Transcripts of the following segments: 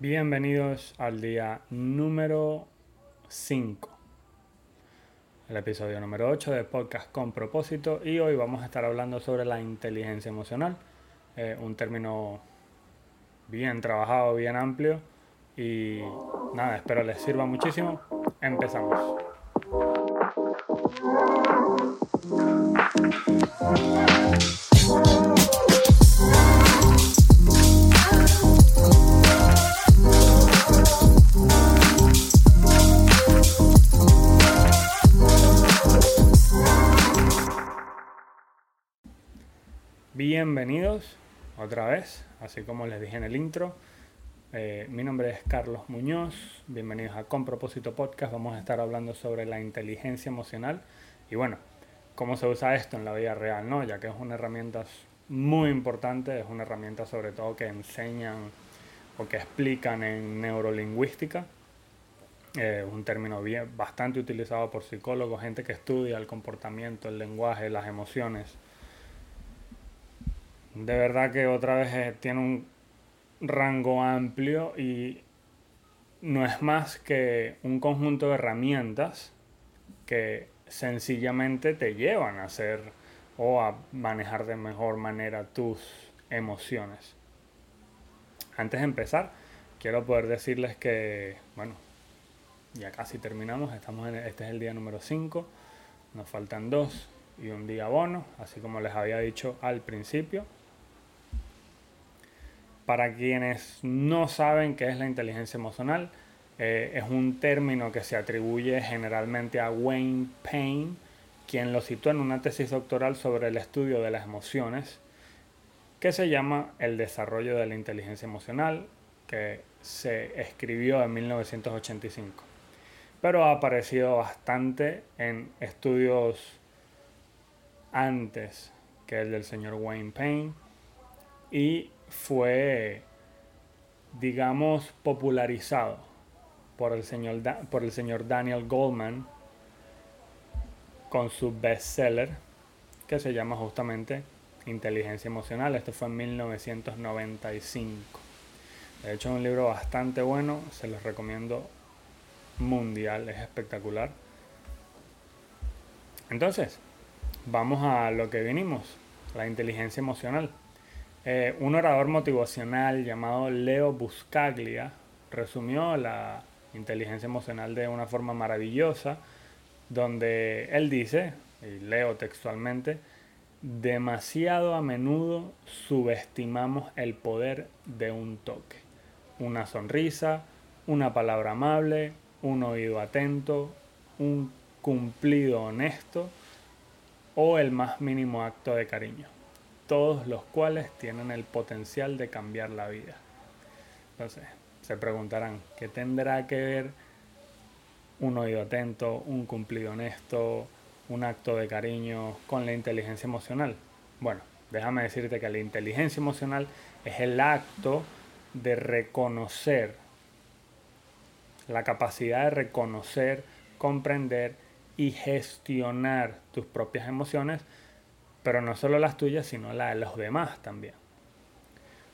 Bienvenidos al día número 5, el episodio número 8 de Podcast con propósito y hoy vamos a estar hablando sobre la inteligencia emocional, eh, un término bien trabajado, bien amplio y nada, espero les sirva muchísimo. Empezamos. Bienvenidos otra vez, así como les dije en el intro. Eh, mi nombre es Carlos Muñoz, bienvenidos a Con Propósito Podcast. Vamos a estar hablando sobre la inteligencia emocional y bueno, cómo se usa esto en la vida real, ¿no? Ya que es una herramienta muy importante, es una herramienta sobre todo que enseñan o que explican en neurolingüística. Eh, un término bastante utilizado por psicólogos, gente que estudia el comportamiento, el lenguaje, las emociones de verdad que otra vez eh, tiene un rango amplio y no es más que un conjunto de herramientas que sencillamente te llevan a hacer o a manejar de mejor manera tus emociones. Antes de empezar, quiero poder decirles que, bueno, ya casi terminamos, estamos en, este es el día número 5, nos faltan dos y un día bono, así como les había dicho al principio. Para quienes no saben qué es la inteligencia emocional, eh, es un término que se atribuye generalmente a Wayne Payne, quien lo citó en una tesis doctoral sobre el estudio de las emociones, que se llama El desarrollo de la inteligencia emocional, que se escribió en 1985. Pero ha aparecido bastante en estudios antes que el del señor Wayne Payne y fue, digamos, popularizado por el señor, por el señor Daniel Goldman con su bestseller que se llama justamente Inteligencia Emocional. Esto fue en 1995. De hecho, es un libro bastante bueno, se los recomiendo mundial, es espectacular. Entonces, vamos a lo que vinimos, la inteligencia emocional. Eh, un orador motivacional llamado Leo Buscaglia resumió la inteligencia emocional de una forma maravillosa, donde él dice, y leo textualmente, demasiado a menudo subestimamos el poder de un toque, una sonrisa, una palabra amable, un oído atento, un cumplido honesto o el más mínimo acto de cariño todos los cuales tienen el potencial de cambiar la vida. Entonces, se preguntarán, ¿qué tendrá que ver un oído atento, un cumplido honesto, un acto de cariño con la inteligencia emocional? Bueno, déjame decirte que la inteligencia emocional es el acto de reconocer, la capacidad de reconocer, comprender y gestionar tus propias emociones pero no solo las tuyas, sino las de los demás también.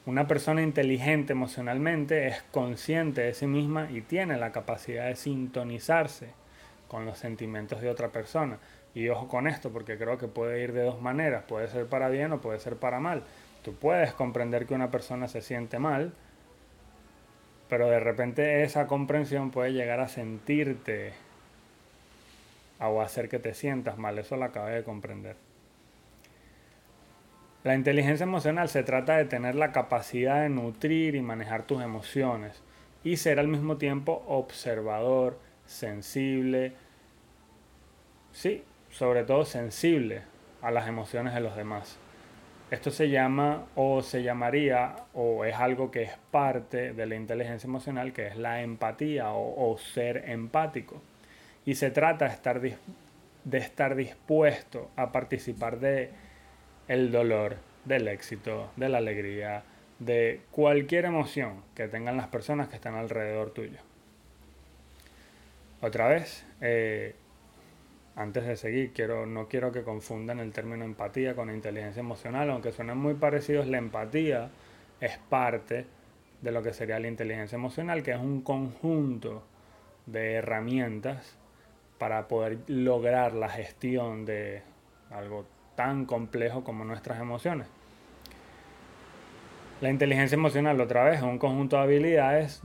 Una persona inteligente emocionalmente es consciente de sí misma y tiene la capacidad de sintonizarse con los sentimientos de otra persona. Y ojo con esto, porque creo que puede ir de dos maneras, puede ser para bien o puede ser para mal. Tú puedes comprender que una persona se siente mal, pero de repente esa comprensión puede llegar a sentirte o hacer que te sientas mal. Eso lo acabé de comprender. La inteligencia emocional se trata de tener la capacidad de nutrir y manejar tus emociones y ser al mismo tiempo observador, sensible, sí, sobre todo sensible a las emociones de los demás. Esto se llama o se llamaría o es algo que es parte de la inteligencia emocional que es la empatía o, ser empático. Y se trata de estar, de estar dispuesto a participar de el dolor, del éxito, de la alegría, de cualquier emoción que tengan las personas que están alrededor tuyo. Otra vez, eh, antes de seguir, quiero, no quiero que confundan el término empatía con inteligencia emocional, aunque suenan muy parecidos, la empatía es parte de lo que sería la inteligencia emocional, que es un conjunto de herramientas para poder lograr la gestión de algo tan complejo como nuestras emociones. La inteligencia emocional, otra vez, es un conjunto de habilidades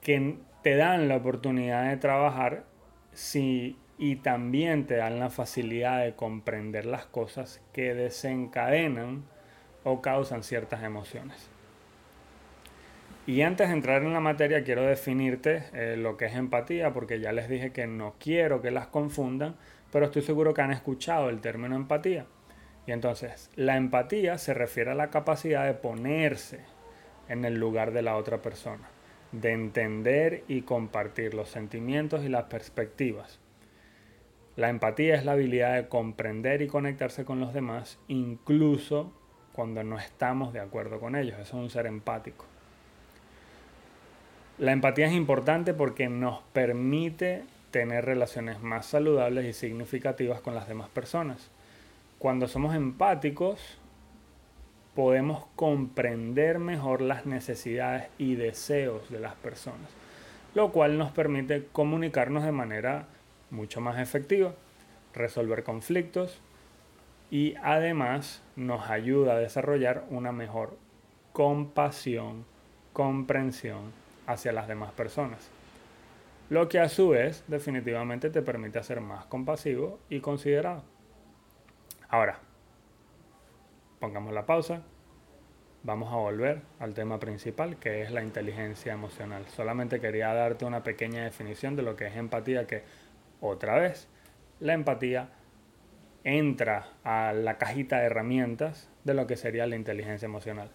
que te dan la oportunidad de trabajar y también te dan la facilidad de comprender las cosas que desencadenan o causan ciertas emociones. Y antes de entrar en la materia quiero definirte eh, lo que es empatía porque ya les dije que no quiero que las confundan, pero estoy seguro que han escuchado el término empatía. Y entonces, la empatía se refiere a la capacidad de ponerse en el lugar de la otra persona, de entender y compartir los sentimientos y las perspectivas. La empatía es la habilidad de comprender y conectarse con los demás, incluso cuando no estamos de acuerdo con ellos. Eso es un ser empático. La empatía es importante porque nos permite tener relaciones más saludables y significativas con las demás personas. Cuando somos empáticos, podemos comprender mejor las necesidades y deseos de las personas, lo cual nos permite comunicarnos de manera mucho más efectiva, resolver conflictos y además nos ayuda a desarrollar una mejor compasión, comprensión hacia las demás personas. Lo que a su vez definitivamente te permite ser más compasivo y considerado. Ahora, pongamos la pausa. Vamos a volver al tema principal, que es la inteligencia emocional. Solamente quería darte una pequeña definición de lo que es empatía, que otra vez, la empatía entra a la cajita de herramientas de lo que sería la inteligencia emocional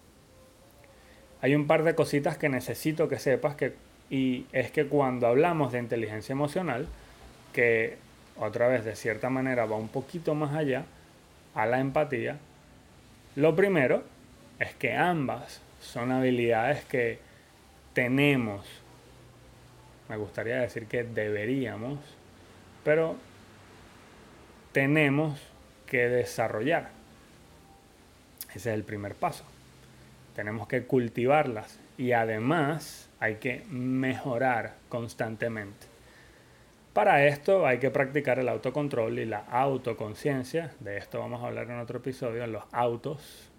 hay un par de cositas que necesito que sepas que y es que cuando hablamos de inteligencia emocional, que otra vez de cierta manera va un poquito más allá a la empatía, lo primero es que ambas son habilidades que tenemos, me gustaría decir que deberíamos, pero tenemos que desarrollar. Ese es el primer paso. Tenemos que cultivarlas y además hay que mejorar constantemente. Para esto hay que practicar el autocontrol y la autoconciencia. De esto vamos a hablar en otro episodio, en los autos.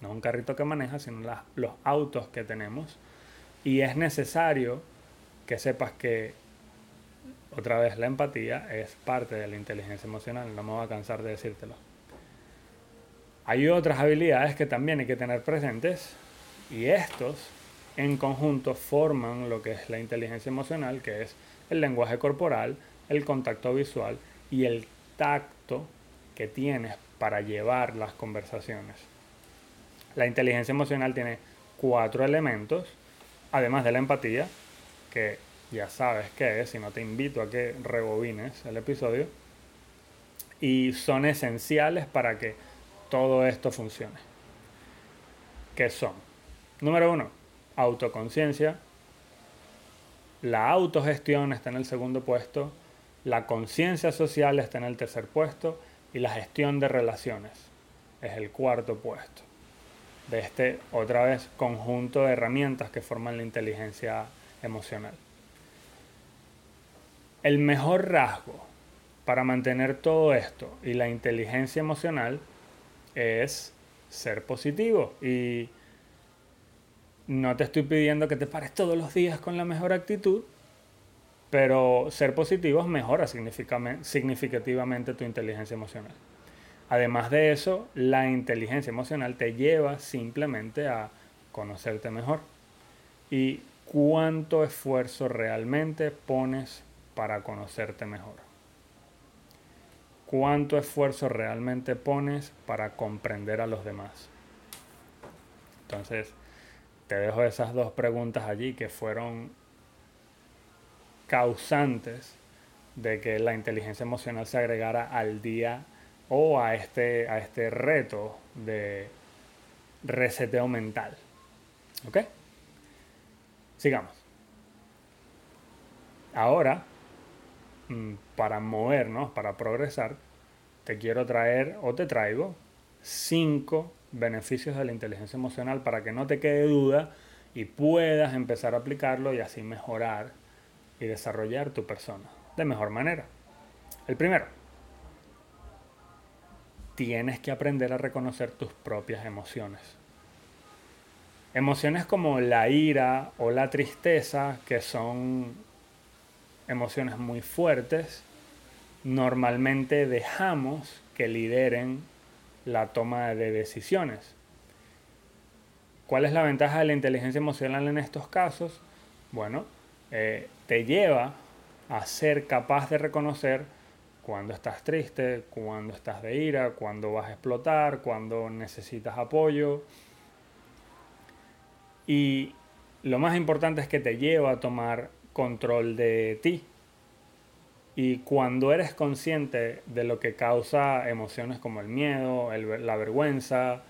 No un carrito que maneja, sino los autos que tenemos. Y es necesario que sepas que, otra vez, la empatía es parte de la inteligencia emocional. No me voy a cansar de decírtelo. Hay otras habilidades que también hay que tener presentes y estos en conjunto forman lo que es la inteligencia emocional, que es el lenguaje corporal, el contacto visual y el tacto que tienes para llevar las conversaciones. La inteligencia emocional tiene cuatro elementos, además de la empatía, que ya sabes qué es, y no te invito a que rebobines el episodio, y son esenciales para que todo esto funcione. ¿Qué son? Número uno, autoconciencia. La autogestión está en el segundo puesto. La conciencia social está en el tercer puesto. Y la gestión de relaciones es el cuarto puesto. De este, otra vez, conjunto de herramientas que forman la inteligencia emocional. El mejor rasgo para mantener todo esto y la inteligencia emocional es ser positivo y no te estoy pidiendo que te pares todos los días con la mejor actitud, pero ser positivos mejora significativamente tu inteligencia emocional. Además de eso, la inteligencia emocional te lleva simplemente a conocerte mejor. Y cuánto esfuerzo realmente pones para conocerte mejor. Cuánto esfuerzo realmente pones para comprender a los demás. Entonces, te dejo esas dos preguntas allí que fueron causantes de que la inteligencia emocional se agregara al día o a este, a este reto de reseteo mental. ¿Ok? Sigamos. Ahora, mm, para movernos, para progresar, te quiero traer o te traigo cinco beneficios de la inteligencia emocional para que no te quede duda y puedas empezar a aplicarlo y así mejorar y desarrollar tu persona de mejor manera. El primero, tienes que aprender a reconocer tus propias emociones. Emociones como la ira o la tristeza, que son emociones muy fuertes, normalmente dejamos que lideren la toma de decisiones. ¿Cuál es la ventaja de la inteligencia emocional en estos casos? Bueno, eh, te lleva a ser capaz de reconocer cuando estás triste, cuando estás de ira, cuando vas a explotar, cuando necesitas apoyo. Y lo más importante es que te lleva a tomar control de ti. Y cuando eres consciente de lo que causa emociones como el miedo, la vergüenza,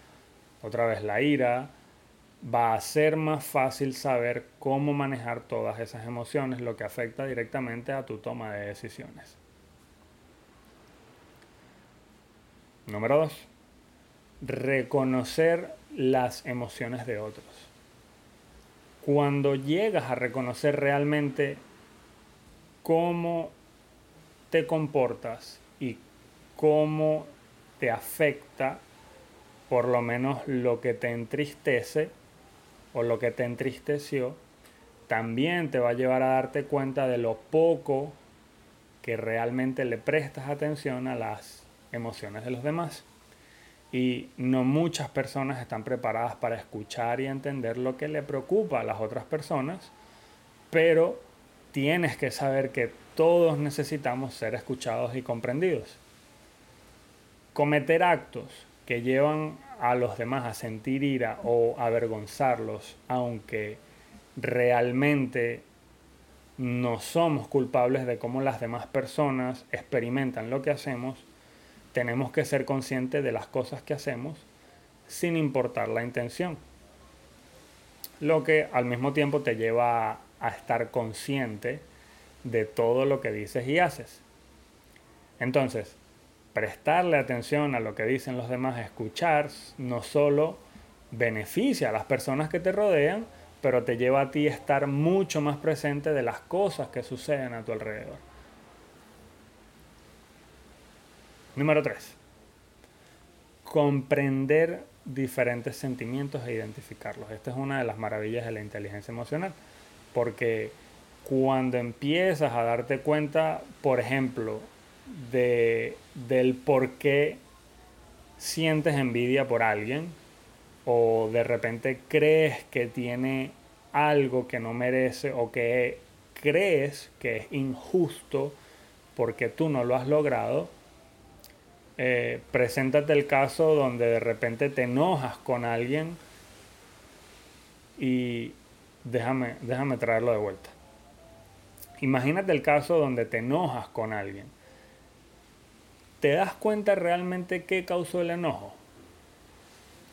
otra vez la ira, va a ser más fácil saber cómo manejar todas esas emociones, lo que afecta directamente a tu toma de decisiones. Número dos, reconocer las emociones de otros. Cuando llegas a reconocer realmente cómo te comportas y cómo te afecta por lo menos lo que te entristece o lo que te entristeció, también te va a llevar a darte cuenta de lo poco que realmente le prestas atención a las emociones de los demás. Y no muchas personas están preparadas para escuchar y entender lo que le preocupa a las otras personas, pero tienes que saber que todos necesitamos ser escuchados y comprendidos. Cometer actos que llevan a los demás a sentir ira o avergonzarlos, aunque realmente no somos culpables de cómo las demás personas experimentan lo que hacemos, tenemos que ser conscientes de las cosas que hacemos sin importar la intención. Lo que al mismo tiempo te lleva a, estar consciente de todo lo que dices y haces. Entonces, prestarle atención a lo que dicen los demás, escuchar, no solo beneficia a las personas que te rodean, pero te lleva a ti a estar mucho más presente de las cosas que suceden a tu alrededor. Número 3. Comprender diferentes sentimientos e identificarlos. Esta es una de las maravillas de la inteligencia emocional, porque cuando empiezas a darte cuenta, por ejemplo, de, del por qué sientes envidia por alguien o de repente crees que tiene algo que no merece o que crees que es injusto porque tú no lo has logrado, eh, preséntate el caso donde de repente te enojas con alguien y déjame, déjame traerlo de vuelta. Imagínate el caso donde te enojas con alguien ¿te das cuenta realmente qué causó el enojo?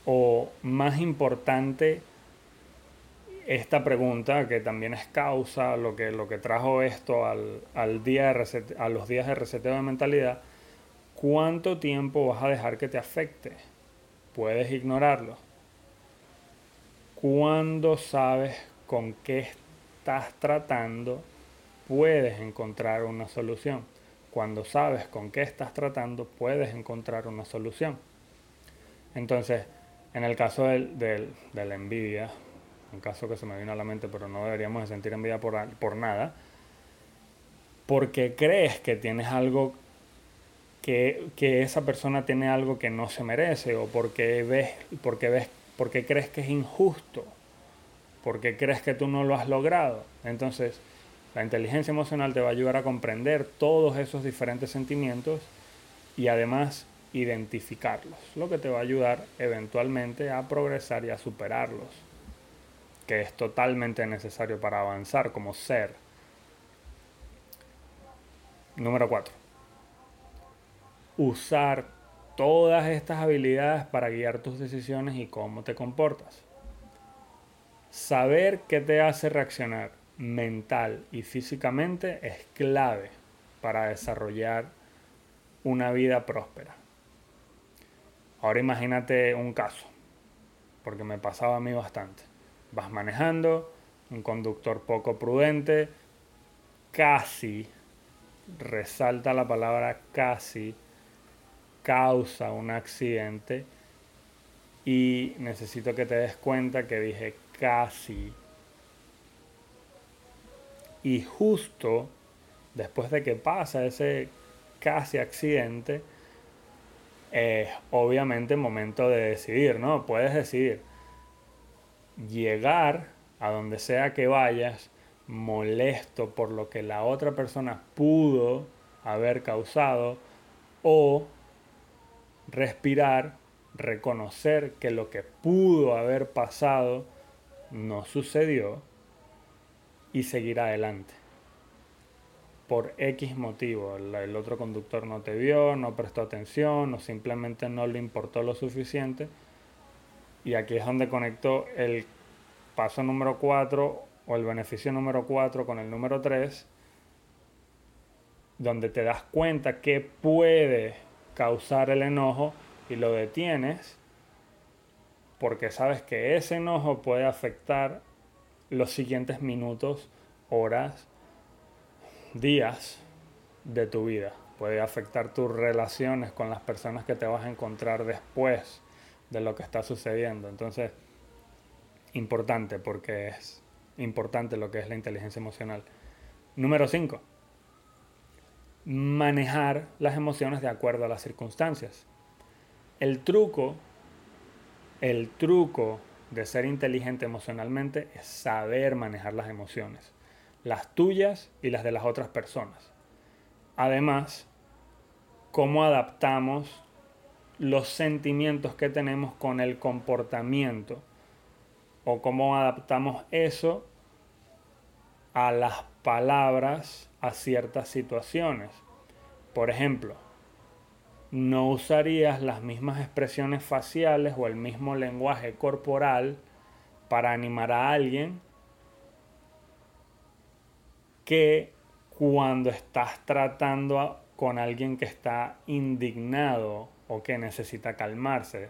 O más importante, esta pregunta, que también es causa, lo que, lo que trajo esto al, día de a los días de reseteo de mentalidad, ¿cuánto tiempo vas a dejar que te afecte? Puedes ignorarlo. Cuando sabes con qué estás tratando, puedes encontrar una solución. Cuando sabes con qué estás tratando, puedes encontrar una solución. Entonces, en el caso del, de la envidia, un caso que se me vino a la mente, pero no deberíamos de sentir envidia por, por nada, porque crees que tienes algo que, que, esa persona tiene algo que no se merece o porque ves, porque ves, porque crees que es injusto, porque crees que tú no lo has logrado. Entonces, la inteligencia emocional te va a ayudar a comprender todos esos diferentes sentimientos y además identificarlos, lo que te va a ayudar eventualmente a progresar y a superarlos, que es totalmente necesario para avanzar como ser. Número 4. Usar todas estas habilidades para guiar tus decisiones y cómo te comportas. Saber qué te hace reaccionar mental y físicamente es clave para desarrollar una vida próspera. Ahora imagínate un caso, porque me pasaba a mí bastante. vas manejando, un conductor poco prudente, casi, resalta la palabra casi, causa un accidente y necesito que te des cuenta que dije casi. Y justo después de que pasa ese casi accidente, es obviamente momento de decidir, ¿no? Puedes decidir llegar a donde sea que vayas molesto por lo que la otra persona pudo haber causado o respirar, reconocer que lo que pudo haber pasado no sucedió y seguir adelante. Por X motivo, el otro conductor no te vio, no prestó atención o simplemente no le importó lo suficiente. Y aquí es donde conecto el paso número 4 o el beneficio número 4 con el número 3, donde te das cuenta que puede causar el enojo y lo detienes porque sabes que ese enojo puede afectar los siguientes minutos, horas, días de tu vida. Puede afectar tus relaciones con las personas que te vas a encontrar después de lo que está sucediendo. Entonces, importante porque es importante lo que es la inteligencia emocional. Número 5. Manejar las emociones de acuerdo a las circunstancias. El truco, el truco de ser inteligente emocionalmente es saber manejar las emociones, las tuyas y las de las otras personas. Además, cómo adaptamos los sentimientos que tenemos con el comportamiento o cómo adaptamos eso a las palabras a ciertas situaciones. Por ejemplo, no usarías las mismas expresiones faciales o el mismo lenguaje corporal para animar a alguien que cuando estás tratando con alguien que está indignado o que necesita calmarse.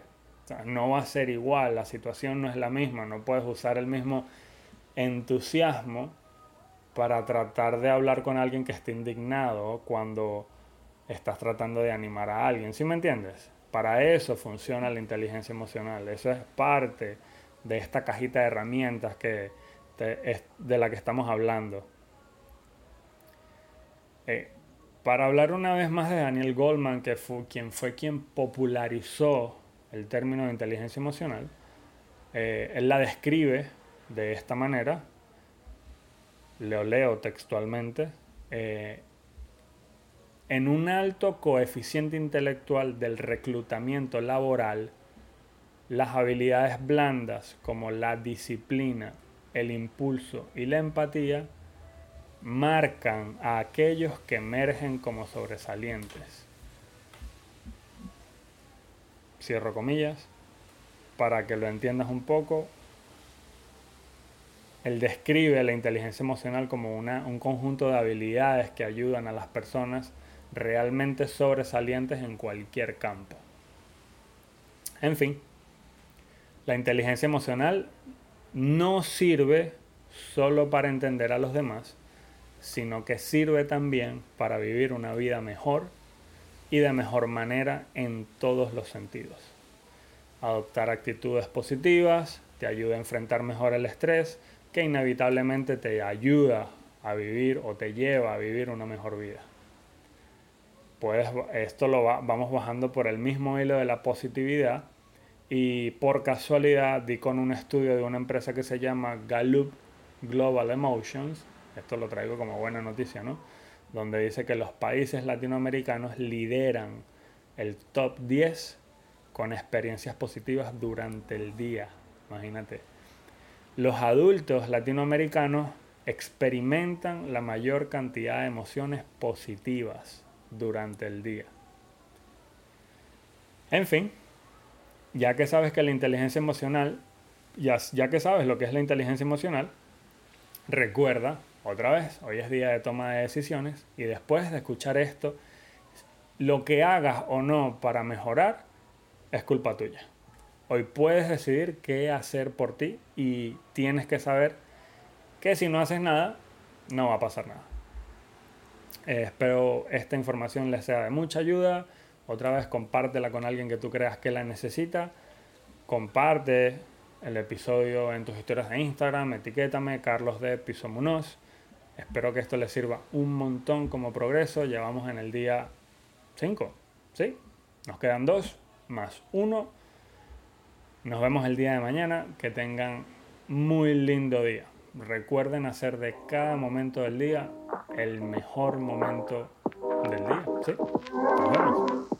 no va a ser igual, la situación no es la misma, no puedes usar el mismo entusiasmo para tratar de hablar con alguien que esté indignado cuando estás tratando de animar a alguien. ¿Sí me entiendes? Para eso funciona la inteligencia emocional. Eso es parte de esta cajita de herramientas que de la que estamos hablando. Eh, para hablar una vez más de Daniel Goldman, que fue quien fue quien popularizó el término de inteligencia emocional, eh, él la describe de esta manera. Lo leo textualmente. Eh, en un alto coeficiente intelectual del reclutamiento laboral, las habilidades blandas como la disciplina, el impulso y la empatía marcan a aquellos que emergen como sobresalientes. Cierro comillas, para que lo entiendas un poco. Él describe la inteligencia emocional como una, un conjunto de habilidades que ayudan a las personas realmente sobresalientes en cualquier campo. En fin, la inteligencia emocional no sirve solo para entender a los demás, sino que sirve también para vivir una vida mejor y de mejor manera en todos los sentidos. Adoptar actitudes positivas te ayuda a enfrentar mejor el estrés, que inevitablemente te ayuda a vivir o te lleva a vivir una mejor vida esto lo vamos bajando por el mismo hilo de la positividad y por casualidad di con un estudio de una empresa que se llama Gallup Global Emotions, esto lo traigo como buena noticia, ¿no? Donde dice que los países latinoamericanos lideran el top 10 con experiencias positivas durante el día, imagínate. Los adultos latinoamericanos experimentan la mayor cantidad de emociones positivas durante el día. En fin, ya que sabes que la inteligencia emocional, ya, ya que sabes lo que es la inteligencia emocional, recuerda, otra vez, hoy es día de toma de decisiones y después de escuchar esto, lo que hagas o no para mejorar es culpa tuya. Hoy puedes decidir qué hacer por ti y tienes que saber que si no haces nada, no va a pasar nada. Eh, espero esta información les sea de mucha ayuda. Otra vez compártela con alguien que tú creas que la necesita. Comparte el episodio en tus historias de Instagram, etiquétame Carlos de Pisomunos. Espero que esto les sirva un montón como progreso. Llevamos en el día 5, ¿sí? Nos quedan dos más uno. Nos vemos el día de mañana. Que tengan muy lindo día. Recuerden hacer de cada momento del día el mejor momento del día. ¿sí? Nos vemos.